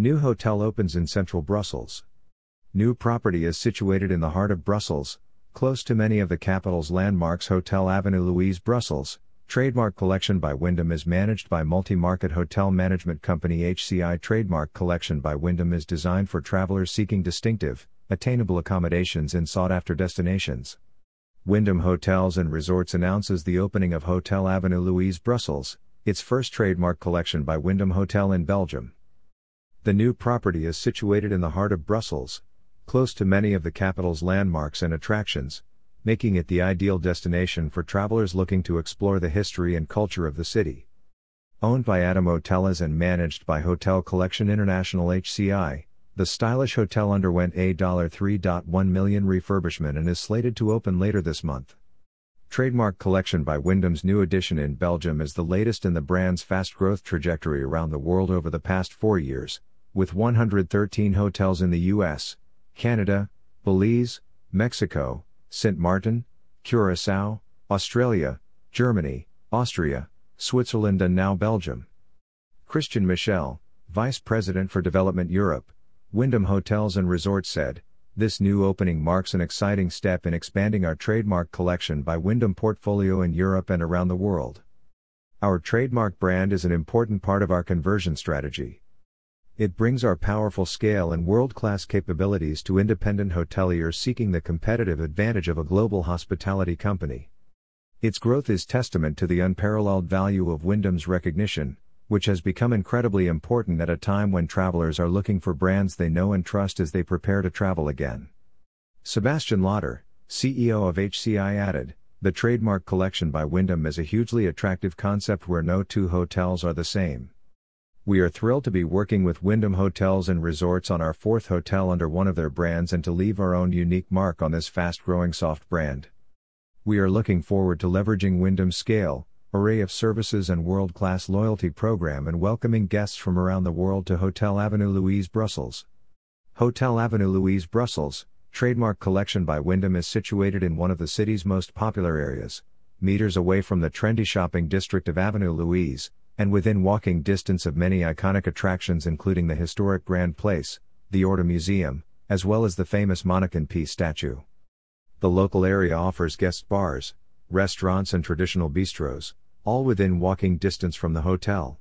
New hotel opens in central Brussels. New property is situated in the heart of Brussels, close to many of the capital's landmarks Hotel Avenue Louise Brussels. Trademark Collection by Wyndham is managed by Multi Market Hotel Management Company HCI. Trademark Collection by Wyndham is designed for travelers seeking distinctive, attainable accommodations in sought after destinations. Wyndham Hotels and Resorts announces the opening of Hotel Avenue Louise Brussels, its first trademark collection by Wyndham Hotel in Belgium. The new property is situated in the heart of Brussels, close to many of the capital's landmarks and attractions, making it the ideal destination for travelers looking to explore the history and culture of the city. Owned by Adam Hotels and managed by Hotel Collection International HCI, the stylish hotel underwent a $3.1 million refurbishment and is slated to open later this month. Trademark collection by Wyndham's new addition in Belgium is the latest in the brand's fast growth trajectory around the world over the past four years, with 113 hotels in the US, Canada, Belize, Mexico, St. Martin, Curacao, Australia, Germany, Austria, Switzerland, and now Belgium. Christian Michel, Vice President for Development Europe, Wyndham Hotels and Resorts said, This new opening marks an exciting step in expanding our trademark collection by Wyndham portfolio in Europe and around the world. Our trademark brand is an important part of our conversion strategy. It brings our powerful scale and world class capabilities to independent hoteliers seeking the competitive advantage of a global hospitality company. Its growth is testament to the unparalleled value of Wyndham's recognition, which has become incredibly important at a time when travelers are looking for brands they know and trust as they prepare to travel again. Sebastian Lauter, CEO of HCI added, the trademark collection by Wyndham is a hugely attractive concept where no two hotels are the same. We are thrilled to be working with Wyndham Hotels and Resorts on our fourth hotel under one of their brands and to leave our own unique mark on this fast growing soft brand. We are looking forward to leveraging Wyndham's scale, array of services and world-class loyalty program and welcoming guests from around the world to Hotel Avenue Louise Brussels. Hotel Avenue Louise Brussels, trademark collection by Wyndham is situated in one of the city's most popular areas, meters away from the trendy shopping district of Avenue Louise, and within walking distance of many iconic attractions including the historic Grand Place, the Horta Museum, as well as the famous Manneken Pis statue. The local area offers guest bars, restaurants and traditional bistros, all within walking distance from the hotel.